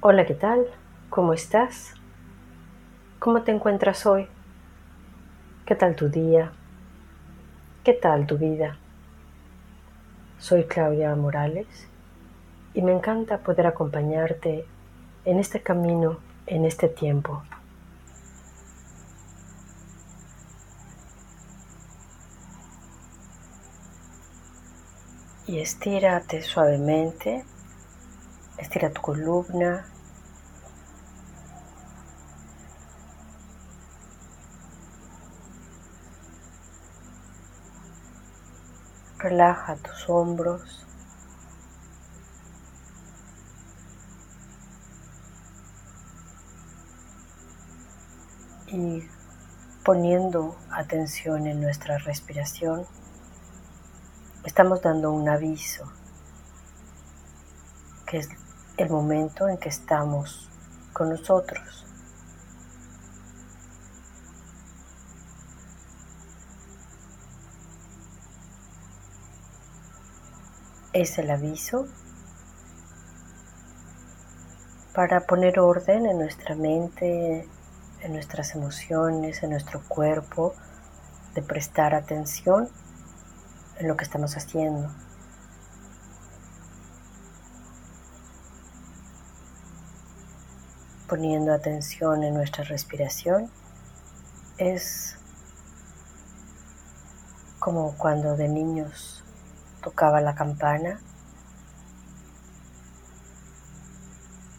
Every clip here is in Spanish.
Hola, ¿qué tal? ¿Cómo estás? ¿Cómo te encuentras hoy? ¿Qué tal tu día? ¿Qué tal tu vida? Soy Claudia Morales y me encanta poder acompañarte en este camino, en este tiempo. Y estírate suavemente, estira tu columna, Relaja tus hombros. Y poniendo atención en nuestra respiración, estamos dando un aviso, que es el momento en que estamos con nosotros. es el aviso para poner orden en nuestra mente, en nuestras emociones, en nuestro cuerpo, de prestar atención en lo que estamos haciendo. Poniendo atención en nuestra respiración es como cuando de niños tocaba la campana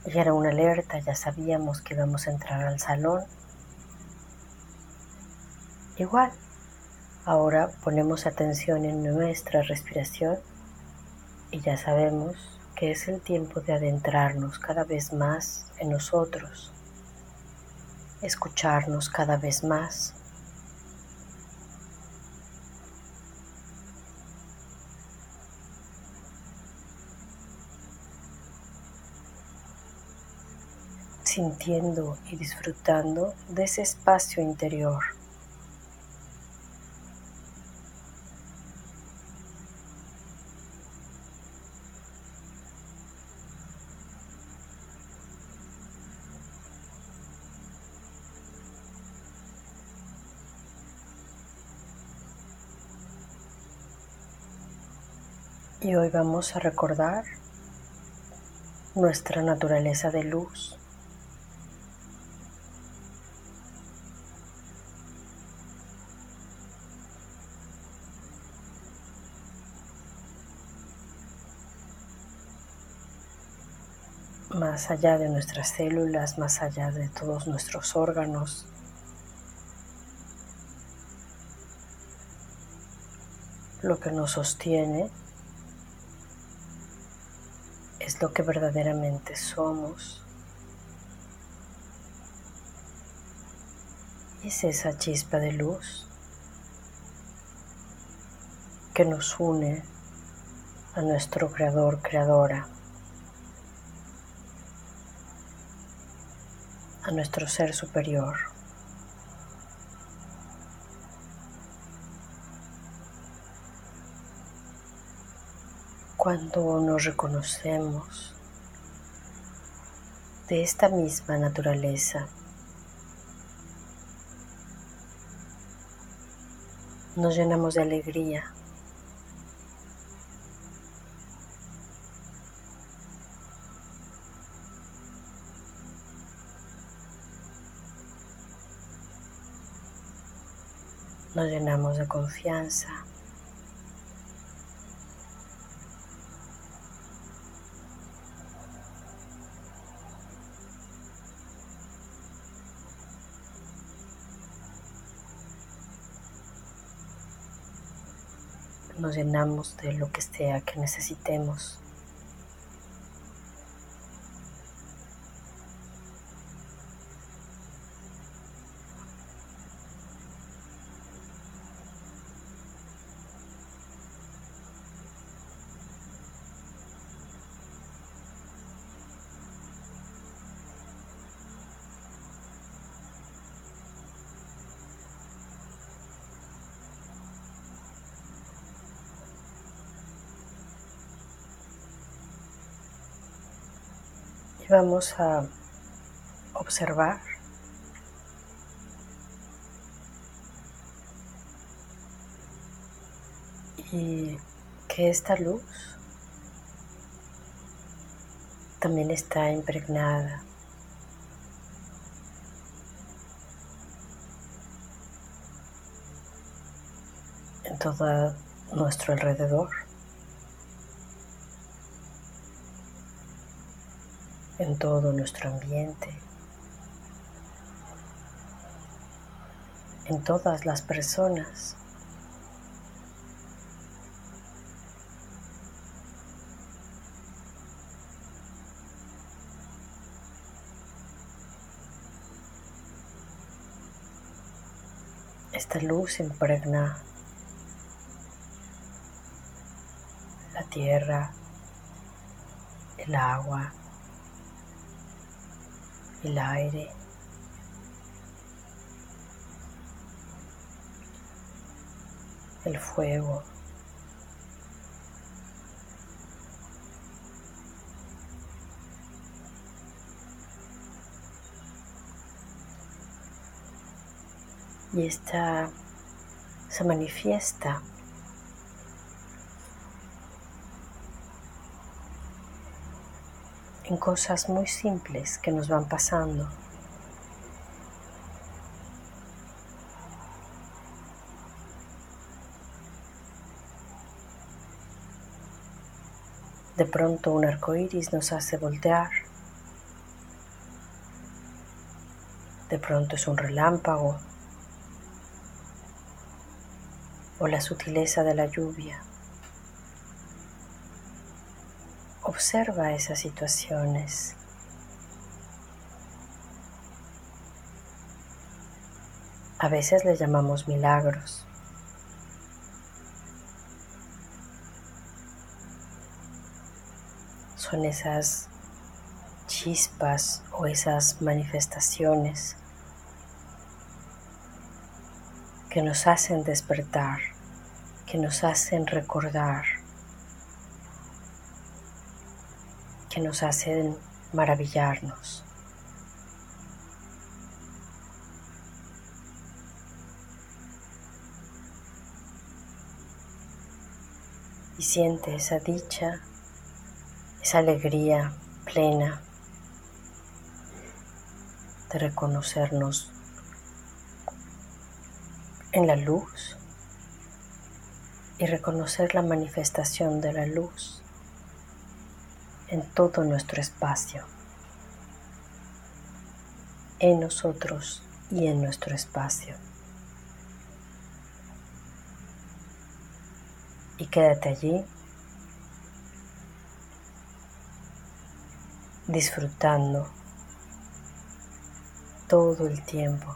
y era una alerta, ya sabíamos que íbamos a entrar al salón. Igual, ahora ponemos atención en nuestra respiración y ya sabemos que es el tiempo de adentrarnos cada vez más en nosotros, escucharnos cada vez más sintiendo y disfrutando de ese espacio interior. Y hoy vamos a recordar nuestra naturaleza de luz. más allá de nuestras células, más allá de todos nuestros órganos. Lo que nos sostiene lo que verdaderamente somos. Es esa chispa de luz que nos une a nuestro creador, creadora. a nuestro ser superior. Cuando nos reconocemos de esta misma naturaleza, nos llenamos de alegría nos llenamos de confianza. Nos llenamos de lo que sea que necesitemos. Vamos a observar. Y que esta luz también está impregnada. En todo nuestro alrededor, en todo nuestro ambiente, en todas las personas. Esta luz impregna la tierra, el agua, el aire. el fuego. y esta se manifiesta en cosas muy simples que nos van pasando. De pronto un arco iris nos hace voltear. De pronto es un relámpago o la sutileza de la lluvia. Observa esas situaciones. A veces le llamamos milagros. Son esas chispas o esas manifestaciones que nos hacen despertar, que nos hacen recordar, que nos hacen maravillarnos. Y siente esa dicha, esa alegría plena de reconocernos en la luz y reconocer la manifestación de la luz en todo nuestro espacio, en nosotros y en nuestro espacio. Y quédate allí disfrutando todo el tiempo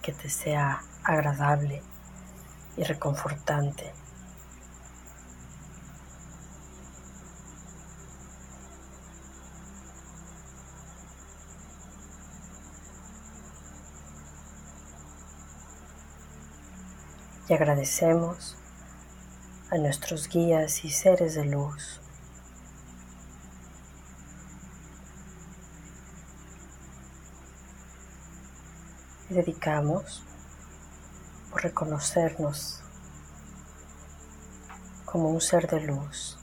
que te sea agradable y reconfortante. Y agradecemos a nuestros guías y seres de luz y dedicamos por reconocernos como un ser de luz.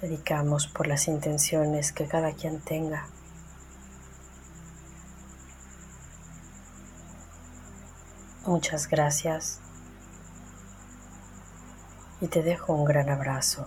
Dedicamos por las intenciones que cada quien tenga. Muchas gracias y te dejo un gran abrazo.